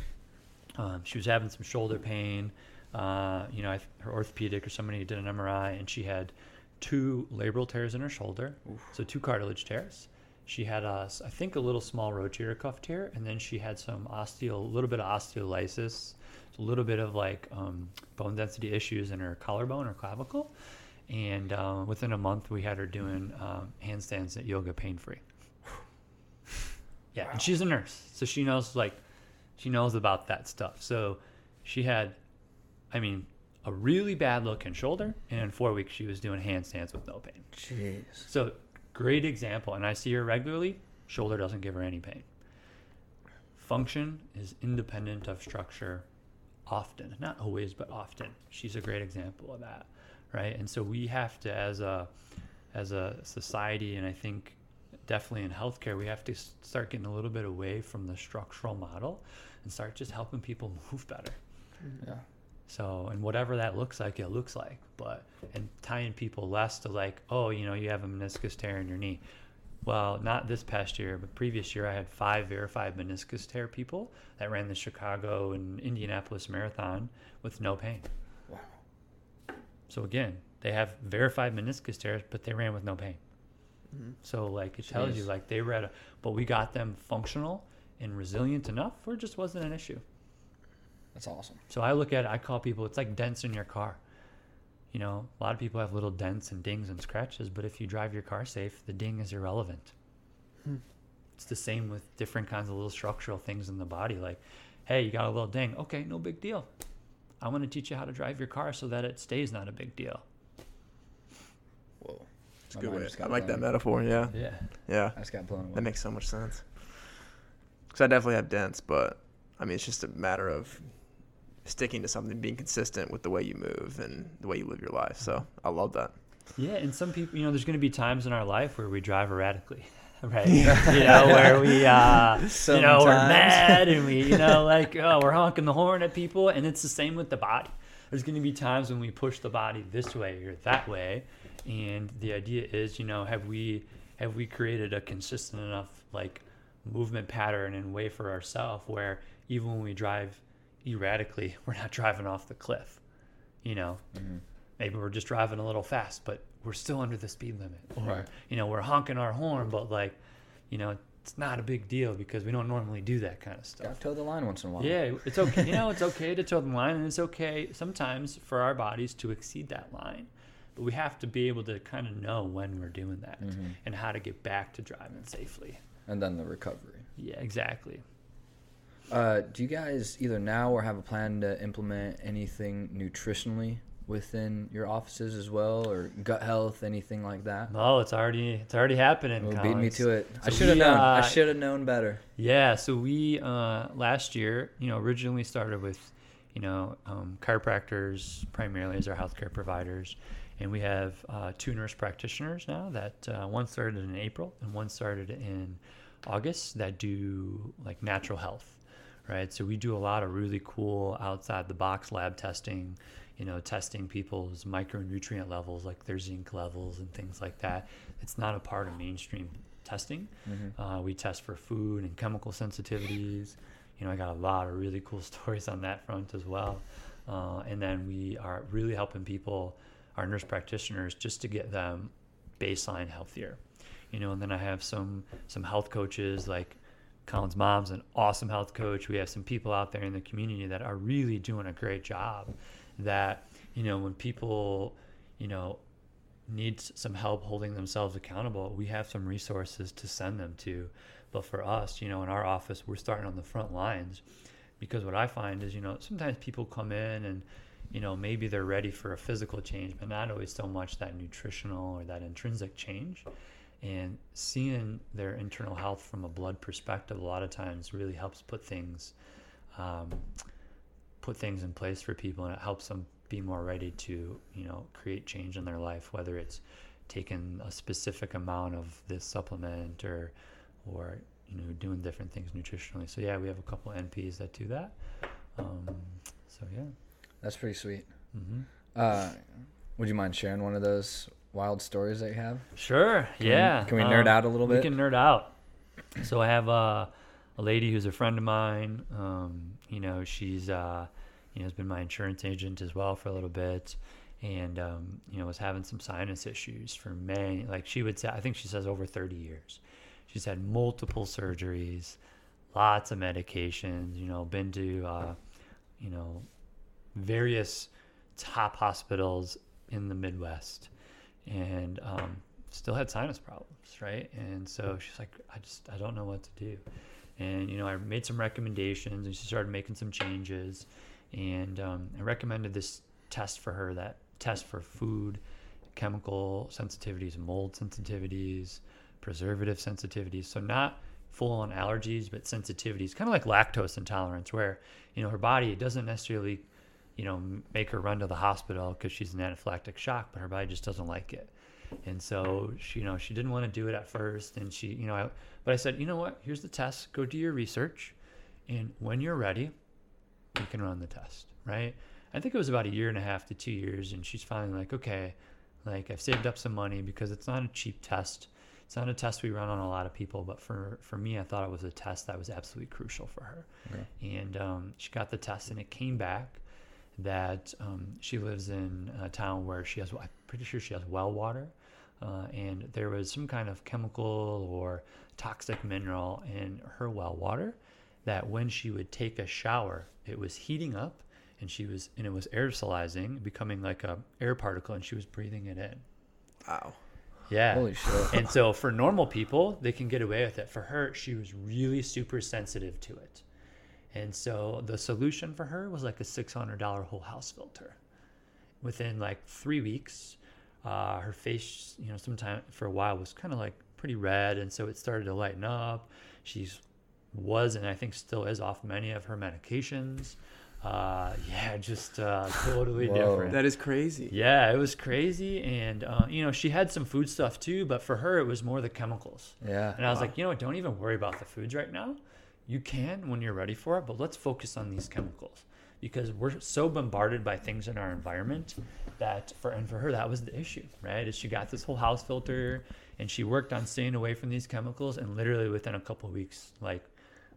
Um, she was having some shoulder pain. Uh, you know, I, her orthopedic or somebody did an MRI, and she had two labral tears in her shoulder, Oof. so two cartilage tears. She had a, I think, a little small rotator cuff tear, and then she had some osteo, a little bit of osteolysis, a little bit of like um, bone density issues in her collarbone or clavicle. And uh, within a month, we had her doing um, handstands at yoga pain free. yeah, wow. and she's a nurse, so she knows like she knows about that stuff. So she had, I mean, a really bad looking shoulder, and in four weeks she was doing handstands with no pain. Jeez. So Great example. And I see her regularly. Shoulder doesn't give her any pain. Function is independent of structure often. Not always, but often. She's a great example of that. Right. And so we have to, as a, as a society, and I think definitely in healthcare, we have to start getting a little bit away from the structural model and start just helping people move better. Yeah. So, and whatever that looks like, it looks like. But, and tying people less to like, oh, you know, you have a meniscus tear in your knee. Well, not this past year, but previous year, I had five verified meniscus tear people that ran the Chicago and Indianapolis Marathon with no pain. Wow. So, again, they have verified meniscus tears, but they ran with no pain. Mm-hmm. So, like, it tells Jeez. you, like, they read, a, but we got them functional and resilient enough where it just wasn't an issue. That's awesome. So I look at it, I call people, it's like dents in your car. You know, a lot of people have little dents and dings and scratches, but if you drive your car safe, the ding is irrelevant. Hmm. It's the same with different kinds of little structural things in the body. Like, hey, you got a little ding. Okay, no big deal. I want to teach you how to drive your car so that it stays not a big deal. Whoa. It's a good way. I like that metaphor. Yeah. Yeah. Yeah. I just got blown away. That makes so much sense. Because I definitely have dents, but I mean, it's just a matter of sticking to something, being consistent with the way you move and the way you live your life. So I love that. Yeah, and some people, you know, there's going to be times in our life where we drive erratically, right? you know, where we, uh, you know, we're mad and we, you know, like, oh, we're honking the horn at people, and it's the same with the body. There's going to be times when we push the body this way or that way, and the idea is, you know, have we have we created a consistent enough like movement pattern and way for ourselves where even when we drive erratically, we're not driving off the cliff. You know, mm-hmm. maybe we're just driving a little fast, but we're still under the speed limit. Or, right. you know, we're honking our horn, but like, you know, it's not a big deal because we don't normally do that kind of stuff. Gotta toe the line once in a while. Yeah, it's okay. you know, it's okay to toe the line, and it's okay sometimes for our bodies to exceed that line. But we have to be able to kind of know when we're doing that mm-hmm. and how to get back to driving safely. And then the recovery. Yeah, exactly. Uh, do you guys either now or have a plan to implement anything nutritionally within your offices as well, or gut health, anything like that? Oh, it's already it's already happening. Well, beat me to it. I should have known. I uh, should have known better. Yeah, so we uh, last year, you know, originally started with, you know, um, chiropractors primarily as our healthcare providers, and we have uh, two nurse practitioners now. That uh, one started in April and one started in August that do like natural health, right? So we do a lot of really cool outside the box lab testing, you know, testing people's micronutrient levels, like their zinc levels and things like that. It's not a part of mainstream testing. Uh, we test for food and chemical sensitivities. You know, I got a lot of really cool stories on that front as well. Uh, and then we are really helping people, our nurse practitioners, just to get them baseline healthier. You know, and then I have some some health coaches like Colin's mom's an awesome health coach. We have some people out there in the community that are really doing a great job. That you know, when people, you know, need some help holding themselves accountable, we have some resources to send them to. But for us, you know, in our office, we're starting on the front lines because what I find is, you know, sometimes people come in and, you know, maybe they're ready for a physical change, but not always so much that nutritional or that intrinsic change. And seeing their internal health from a blood perspective, a lot of times really helps put things, um, put things in place for people, and it helps them be more ready to, you know, create change in their life, whether it's taking a specific amount of this supplement or, or you know, doing different things nutritionally. So yeah, we have a couple NPs that do that. Um, so yeah. That's pretty sweet. hmm Uh, would you mind sharing one of those wild stories that you have? Sure. Can we- yeah. can we nerd Um, out a little bit? We can nerd out. So I have uh, a lady who's a friend of mine. Um, you know, she's uh, you know has been my insurance agent as well for a little bit, and um, you know was having some sinus issues for many. Like she would say, I think she says over 30 years. She's had multiple surgeries, lots of medications. You know, been to uh, you know various top hospitals in the Midwest, and um, still had sinus problems, right? And so she's like, I just I don't know what to do. And you know, I made some recommendations, and she started making some changes. And um, I recommended this test for her that test for food, chemical sensitivities, mold sensitivities, preservative sensitivities. So not full on allergies, but sensitivities, kind of like lactose intolerance, where you know her body it doesn't necessarily, you know, make her run to the hospital because she's in anaphylactic shock, but her body just doesn't like it. And so she, you know, she didn't want to do it at first, and she, you know, I, but I said, you know what? Here's the test. Go do your research, and when you're ready, you can run the test, right? I think it was about a year and a half to two years, and she's finally like, okay, like I've saved up some money because it's not a cheap test. It's not a test we run on a lot of people, but for for me, I thought it was a test that was absolutely crucial for her. And um, she got the test, and it came back that um, she lives in a town where she has, I'm pretty sure she has well water, uh, and there was some kind of chemical or toxic mineral in her well water that when she would take a shower, it was heating up, and she was and it was aerosolizing, becoming like a air particle, and she was breathing it in. Wow. Yeah. Holy shit. and so for normal people, they can get away with it. For her, she was really super sensitive to it. And so the solution for her was like a $600 whole house filter. Within like three weeks, uh, her face, you know, sometime for a while was kind of like pretty red. And so it started to lighten up. She's was and I think still is off many of her medications. Uh, yeah, just uh, totally different. That is crazy. Yeah, it was crazy, and uh, you know she had some food stuff too, but for her it was more the chemicals. Yeah. And I was like, you know what? Don't even worry about the foods right now. You can when you're ready for it, but let's focus on these chemicals because we're so bombarded by things in our environment that for and for her that was the issue, right? Is she got this whole house filter and she worked on staying away from these chemicals, and literally within a couple of weeks, like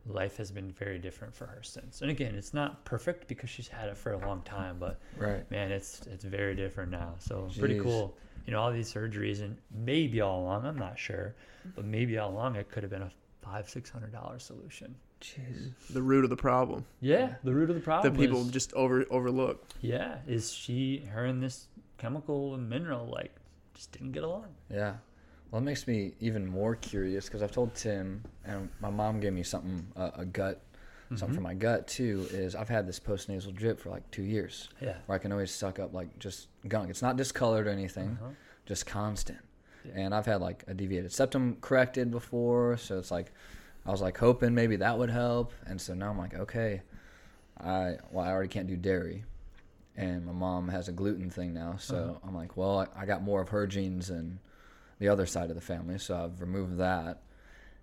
life has been very different for her since. And again, it's not perfect because she's had it for a long time, but Right. man, it's it's very different now. So pretty cool. You know, all these surgeries and maybe all along, I'm not sure, but maybe all along it could have been a five, six hundred dollar solution. Jeez. The root of the problem Yeah, the root of the problem. that people is- just over overlook. yeah, is she her and this chemical and mineral like just didn't get along. Yeah. Well, it makes me even more curious because I've told Tim, and my mom gave me something, uh, a gut something for my gut too, is I've had this postnasal drip for like two years, Yeah. where I can always suck up like just gunk. It's not discolored or anything, Uh-huh. just constant. And I've had like a deviated septum corrected before, so it's like I was like hoping maybe that would help, and so now I'm like, okay, I well I already can't do dairy, and my mom has a gluten thing now, so Uh-huh. I'm like, well I, I got more of her genes than the other side of the family, so I've removed that,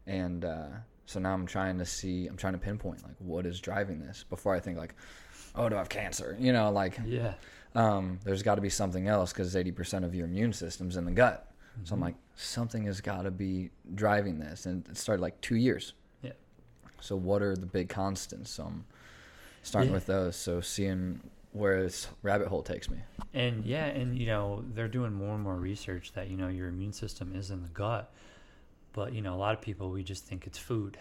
and uh, so now I'm trying to see, I'm trying to pinpoint like what is driving this before I think like, oh do I have cancer? You know, like Yeah. um, there's got to be something else because 80% of your immune system's in the gut. So I'm Mm-hmm. like, something has got to be driving this. And it started like two years. Yeah. So what are the big constants? So I'm starting Yeah. with those. So seeing where this rabbit hole takes me. And yeah, and you know, they're doing more and more research that, you know, your immune system is in the gut. But, you know, a lot of people we just think it's food.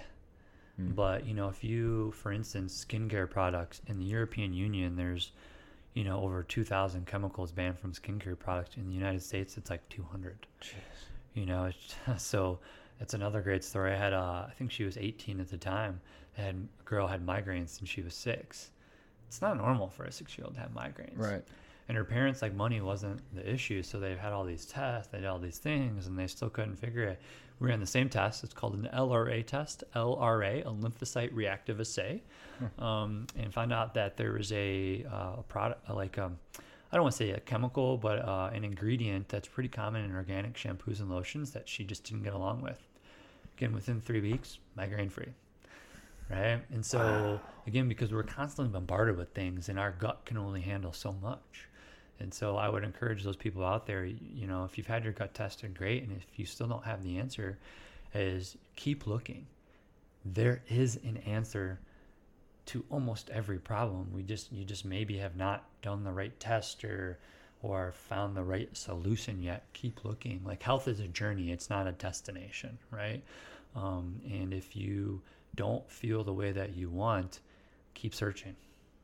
Mm. But, you know, if you for instance, skincare products in the European Union there's you know, over 2,000 chemicals banned from skincare products. In the United States, it's like 200. Jeez. You know, it's, so it's another great story. I had, uh, I think she was 18 at the time. And a girl had migraines since she was six. It's not normal for a six-year-old to have migraines Right. And her parents like money wasn't the issue so they've had all these tests they did all these things and they still couldn't figure it. We ran the same test. It's called an lra test lra a lymphocyte reactive assay. Um, and found out that there was a, uh, a product uh, like um, i don't want to say a chemical but uh, an ingredient that's pretty common in organic shampoos and lotions that she just didn't get along with. Again within three weeks migraine free right? And so again, because we're constantly bombarded with things, and our gut can only handle so much. And so I would encourage those people out there, you know, if you've had your gut tested, great, and if you still don't have the answer, is keep looking. There is an answer to almost every problem. We just you just maybe have not done the right test or or found the right solution yet. Keep looking. Like health is a journey; it's not a destination, right? Um, and if you don't feel the way that you want, keep searching,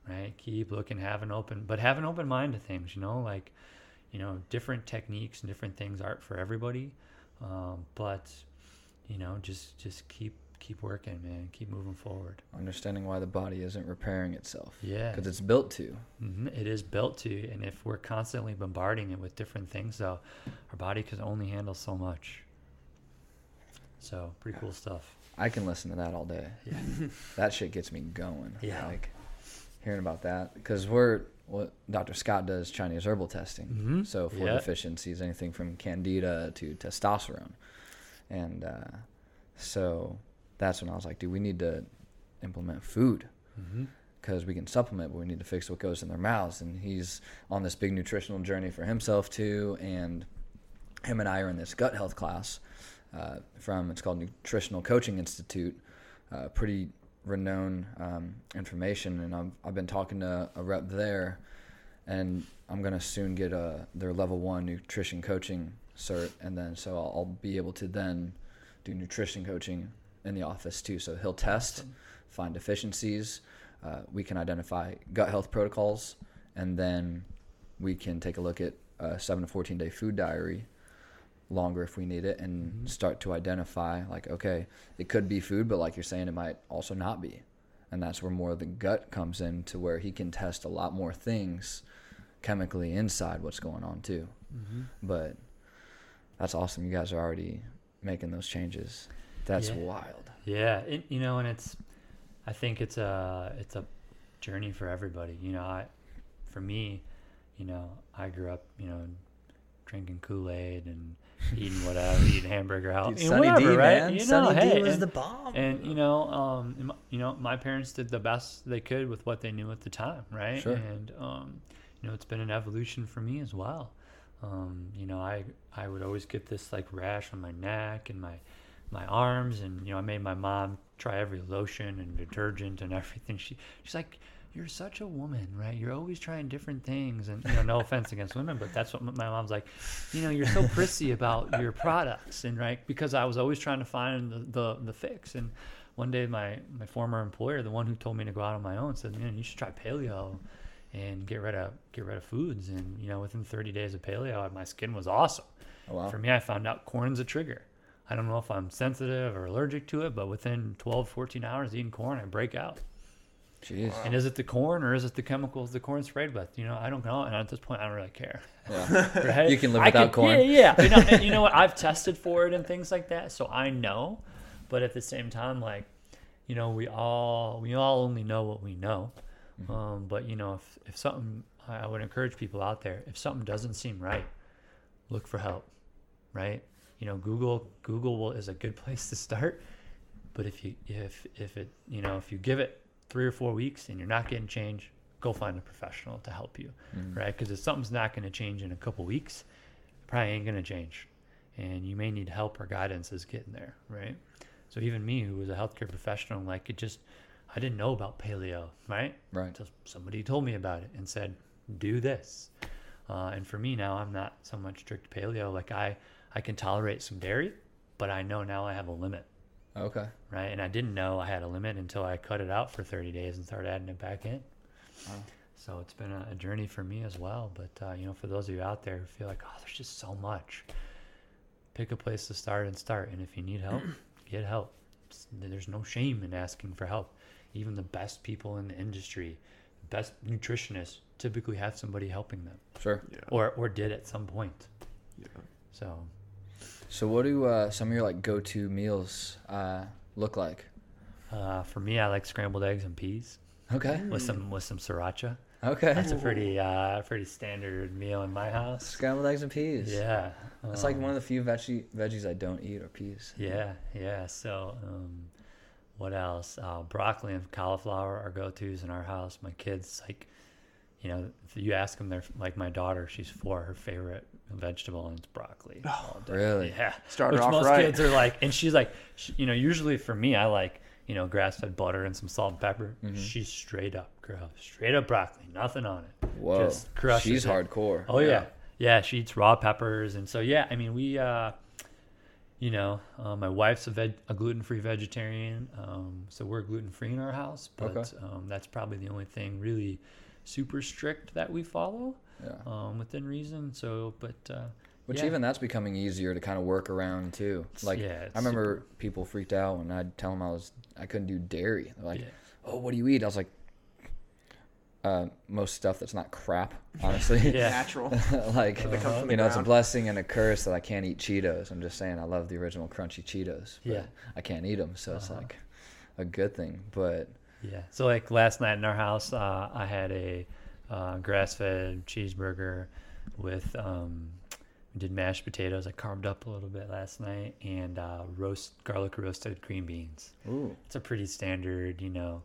right? Keep looking, have an open, but have an open mind to things. You know, like you know, different techniques and different things aren't for everybody, um, but you know, just just keep keep working, man. Keep moving forward. Understanding why the body isn't repairing itself. Yeah. Because it's built to. hmm It is built to, and if we're constantly bombarding it with different things, though, our body can only handle so much. So pretty cool stuff. I can listen to that all day. Yeah. That shit gets me going. Yeah. Like hearing about that because we're what Dr. Scott does Chinese herbal testing. Mhm. So for Yeah. deficiencies, anything from candida to testosterone, and uh, so that's when I was like, dude, we need to implement food Mm-hmm. because we can supplement, but we need to fix what goes in their mouths. And he's on this big nutritional journey for himself too. And him and I are in this gut health class uh, from it's called Nutritional Coaching Institute. Uh, pretty renowned um, information, and I've I've been talking to a rep there, and I'm gonna soon get a their level one nutrition coaching cert, and then so I'll, I'll be able to then do nutrition coaching in the office too. So he'll test, find deficiencies. Uh, we can identify gut health protocols, and then we can take a look at a seven to fourteen day food diary, longer if we need it, and Mhm. start to identify like, okay, it could be food, but like you're saying, it might also not be, and that's where more of the gut comes in to where he can test a lot more things chemically inside what's going on too. Mm-hmm. But that's awesome. You guys are already making those changes. That's Yeah. wild. Yeah, it, you know, and it's, I think it's a it's a journey for everybody. You know, I, for me, you know, I grew up, you know, drinking Kool Aid and eating whatever, eating hamburger out, Dude, Sunny whatever, D, right? man. You know, Sunny hey, D was and, the bomb. and you know, um, and you know, my parents did the best they could with what they knew at the time, right? Sure. And um, you know, it's been an evolution for me as well. Um, you know, I I would always get this like rash on my neck and my my arms, and you know, I made my mom try every lotion and detergent and everything. She she's like. You're such a woman, right? You're always trying different things, and you know, no offense against women, but that's what my mom's like. You know, you're so prissy about your products, and right because I was always trying to find the, the the fix. And one day, my my former employer, the one who told me to go out on my own, said, "Man, you should try paleo and get rid of get rid of foods." And you know, within 30 days of paleo, my skin was awesome. Oh, wow. For me, I found out corn's a trigger. I don't know if I'm sensitive or allergic to it, but within 12, 14 hours eating corn, I break out. Jeez. And is it the corn or is it the chemicals the corn sprayed with? You know, I don't know. And at this point, I don't really care. Yeah. Right? You can live without could- corn. Yeah, yeah. You know, you know what? I've tested for it and things like that, so I know. But at the same time, like, you know, we all we all only know what we know. Mm-hmm. Um, but you know, if if something, I would encourage people out there. If something doesn't seem right, look for help. Right? You know, Google Google will, is a good place to start. But if you if if it you know if you give it three or four weeks and you're not getting change, go find a professional to help you, right? Because if something's not going to change in a couple weeks, it probably ain't going to change, and you may need help or guidance as getting there, right? So even me, who was a healthcare professional, like it just I didn't know about paleo, right? Right. Until somebody told me about it and said, do this. Uh, and for me now, I'm not so much strict paleo. Like I, I can tolerate some dairy, but I know now I have a limit Okay. right? And I didn't know I had a limit until I cut it out for 30 days and started adding it back in. So it's been a, a journey for me as well. But uh, you know, for those of you out there who feel like, oh, there's just so much, pick a place to start and start. And if you need help, get help. It's- there's no shame in asking for help. Even the best people in the industry, the best nutritionists, typically have somebody helping them, Sure. Yeah. or or did at some point. Yeah. So So what do uh, some of your like go-to meals uh, look like? uh, for me, I like scrambled eggs and peas Okay. with some with some sriracha. Okay. That's a pretty uh pretty standard meal in my house. Scrambled eggs and peas. Yeah. It's like um, one of the few veggie veggies I don't eat are peas. Yeah, yeah. So um what else? Uh broccoli and cauliflower are go tos in our house. My kids like you know, if you ask them, they're like my daughter. She's four. Her favorite vegetable and it's broccoli. day. Really? Yeah. Start Which off most right. kids are like, and she's like, sh you know, usually for me, I like, you know, grass-fed butter and some salt and pepper. Mm-hmm. She's straight up, girl, straight up broccoli, nothing on it. Whoa. Just crushes She's it. hardcore. Oh yeah. yeah, She eats raw peppers, and so yeah. I mean, we, uh, you know, uh, my wife's a, veg- a gluten-free vegetarian, um, so we're gluten-free in our house. But Okay. um, that's probably the only thing really super strict that we follow Yeah. um, within reason. So, but uh, Which yeah. even that's becoming easier to kind of work around too. Like yeah, I remember people freaked out when I'd tell them I was I couldn't do dairy. They're like, Yeah. "Oh, what do you eat?" I was like, uh, "Most stuff that's not crap, honestly." Yeah. Natural. like They come from the you know, it's a blessing and a curse that I can't eat Cheetos. I'm just saying I love the original crunchy Cheetos. But Yeah. I can't eat them, so it's Uh-huh. like a good thing. But Yeah. So like last night in our house, uh, I had a uh, grass-fed cheeseburger with um, we did mashed potatoes. I carved up a little bit last night and uh, roast garlic roasted green beans. ooh, It's a pretty standard, you know,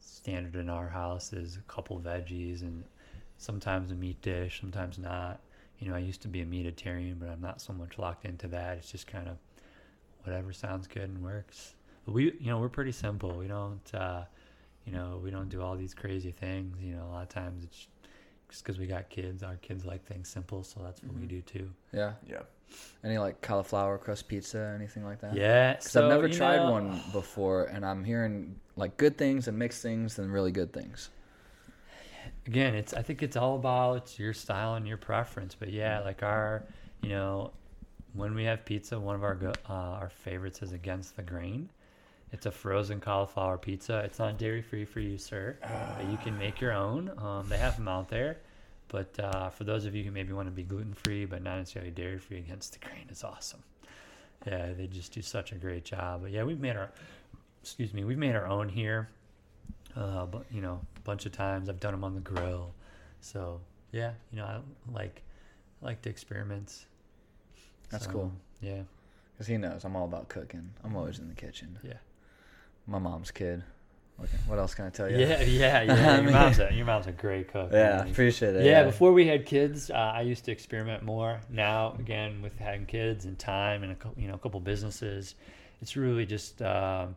standard in our house is a couple veggies and sometimes a meat dish, sometimes not. You know, I used to be a meatitarian, but I'm not so much locked into that. It's just kind of whatever sounds good and works. But we, you know, we're pretty simple. We don't, uh, you know, we don't do all these crazy things. You know, a lot of times it's just because we got kids. Our kids like things simple, so that's what we do too. yeah. Yeah. Any like cauliflower crust pizza anything like that? Yeah, Because so, I've never tried know- one before, and I'm hearing like good things and mixed things and really good things. again it's i think it's all about your style and your preference but yeah like our you know when we have pizza one of our go- uh, our favorites is against the grain it's a frozen cauliflower pizza it's not dairy free for you sir but you can make your own um, they have them out there but uh, for those of you who maybe want to be gluten free but not necessarily dairy free against the grain is awesome yeah they just do such a great job but yeah we've made our excuse me we've made our own here uh, but you know, a bunch of times I've done them on the grill. So yeah, you know, I like I like the experiments. That's So, cool. Yeah, Because he knows I'm all about cooking. I'm always in the kitchen. yeah, My mom's kid. What, what else can I tell you? yeah, yeah, yeah. I your mean- mom's a your mom's a great cook. Yeah, man. appreciate it. Yeah, before we had kids, uh, I used to experiment more. Now, again, with having kids and time and a you know a couple businesses, it's really just um,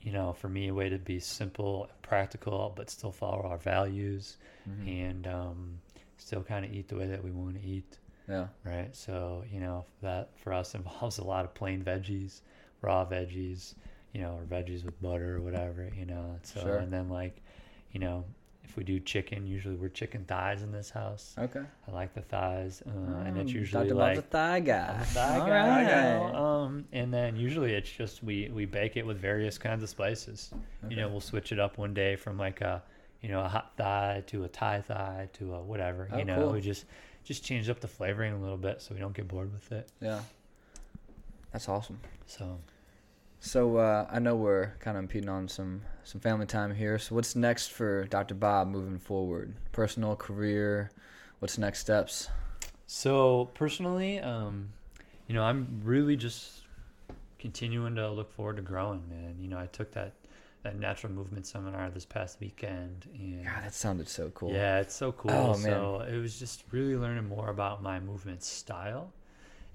you know for me a way to be simple, and practical, but still follow our values Mhm. and um, still kind of eat the way that we want to eat. Yeah. right? So you know that for us involves a lot of plain veggies, raw veggies, you know, or veggies with butter or whatever, you know. So Sure. and then like, you know, if we do chicken, usually we're chicken thighs in this house. Okay. I like the thighs, uh, and it's Oh, usually Dr. like a thigh guy. A thigh All guy, right. Um, and then usually it's just we we bake it with various kinds of spices. Okay. You know, we'll switch it up one day from like a you know a hot thigh to a Thai thigh to a whatever. Oh, you know, cool. we just just change up the flavoring a little bit so we don't get bored with it. Yeah. That's awesome. So So uh, I know we're kind of impeding on some some family time here. So what's next for Dr. Bob moving forward? Personal career. What's next steps? So personally, um, you know, I'm really just continuing to look forward to growing, man. You know, I took that that natural movement seminar this past weekend, and God, that sounded so cool. yeah, it's so cool. Oh, man. So it was just really learning more about my movement style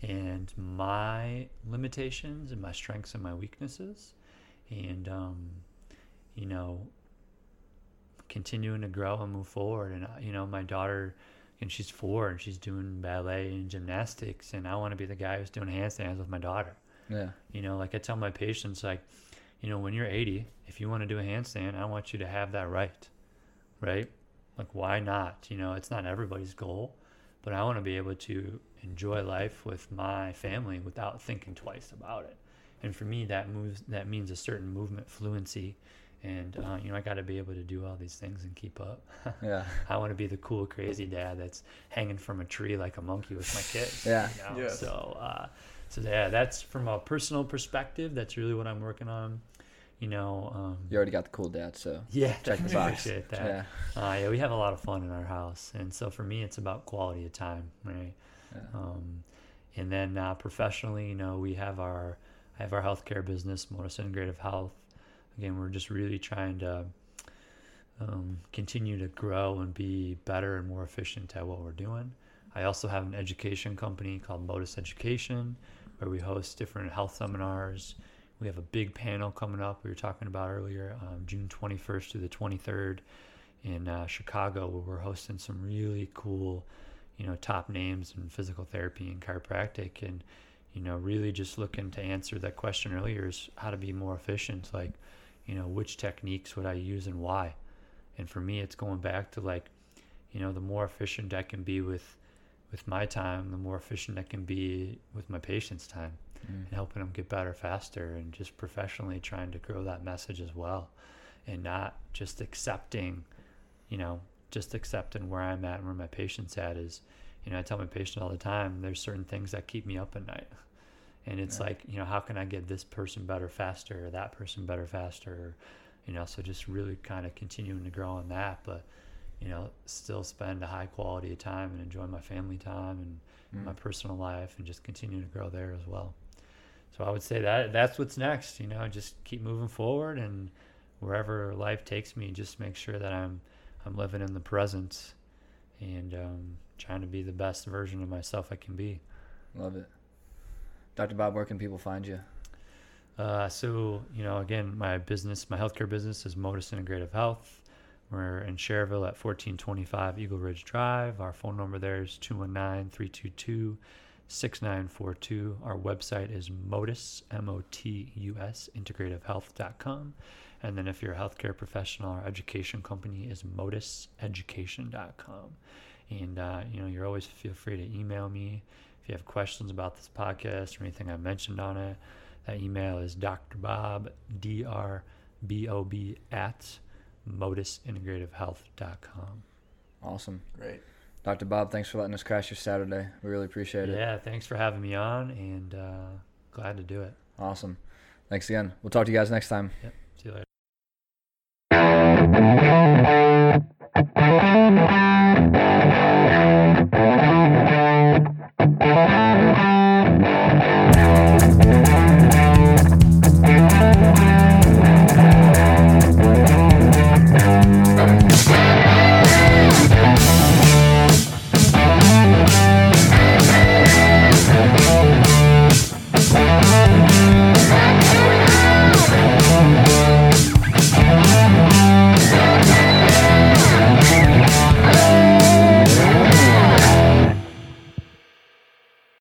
and my limitations and my strengths and my weaknesses, and um, you know, continuing to grow and move forward. And uh, you know, my daughter, and she's four, and she's doing ballet and gymnastics, and I want to be the guy who's doing handstands with my daughter. Yeah. You know, like I tell my patients, like, you know, when you're 80, if you want to do a handstand, I want you to have that right, right? Like, why not? You know, it's not everybody's goal, but I want to be able to enjoy life with my family without thinking twice about it. And for me, that moves that means a certain movement fluency, and uh, you know, I got to be able to do all these things and keep up. Yeah. I want to be the cool, crazy dad that's hanging from a tree like a monkey with my kids. Yeah. You know? Yes. So, uh, so yeah, that's from a personal perspective. That's really what I'm working on. You know. Um, You already got the cool dad, so yeah. check the box. Appreciate that. Yeah. Uh, yeah, we have a lot of fun in our house, and so for me, it's about quality of time, right? Yeah. Um, and then uh, professionally, you know, we have our I have our healthcare business, Motus Integrative Health. Again, we're just really trying to um, continue to grow and be better and more efficient at what we're doing. I also have an education company called Motus Education, where we host different health seminars. We have a big panel coming up. We were talking about earlier, um, June 21st to the 23rd in uh, Chicago, where we're hosting some really cool, you know, top names in physical therapy and chiropractic, and you know, really just looking to answer that question earlier is how to be more efficient. Like, you know, which techniques would I use and why? And for me, it's going back to like, you know, the more efficient I can be with with my time, the more efficient I can be with my patient's time Mm. and helping them get better faster and just professionally trying to grow that message as well and not just accepting you know just accepting where i'm at and where my patient's at is you know i tell my patient all the time there's certain things that keep me up at night and it's Yeah. like you know how can i get this person better faster or that person better faster or, you know so just really kind of continuing to grow on that but you know still spend a high quality of time and enjoy my family time and my Mm. personal life and just continue to grow there as well. So I would say that that's what's next, you know, just keep moving forward and wherever life takes me, just make sure that I'm I'm living in the present and um, trying to be the best version of myself I can be. Love it. Dr. Bob, where can people find you? Uh, so, you know, again, my business, my healthcare business is Motus Integrative Health. We're in Schererville at 1425 Eagle Ridge Drive. Our phone number there is 219 322 6942. Our website is Motus, M O T U S, integrativehealth.com. And then if you're a healthcare professional, our education company is motuseducation.com. And, uh, you know, you're always feel free to email me if you have questions about this podcast or anything I mentioned on it. That email is drbob, D-R-B-O-B, at motusintegrativehealth.com. Awesome. Great. Dr. Bob, thanks for letting us crash your Saturday. We really appreciate it. Yeah, thanks for having me on, and uh, glad to do it. Awesome. Thanks again. We'll talk to you guys next time. Thank you.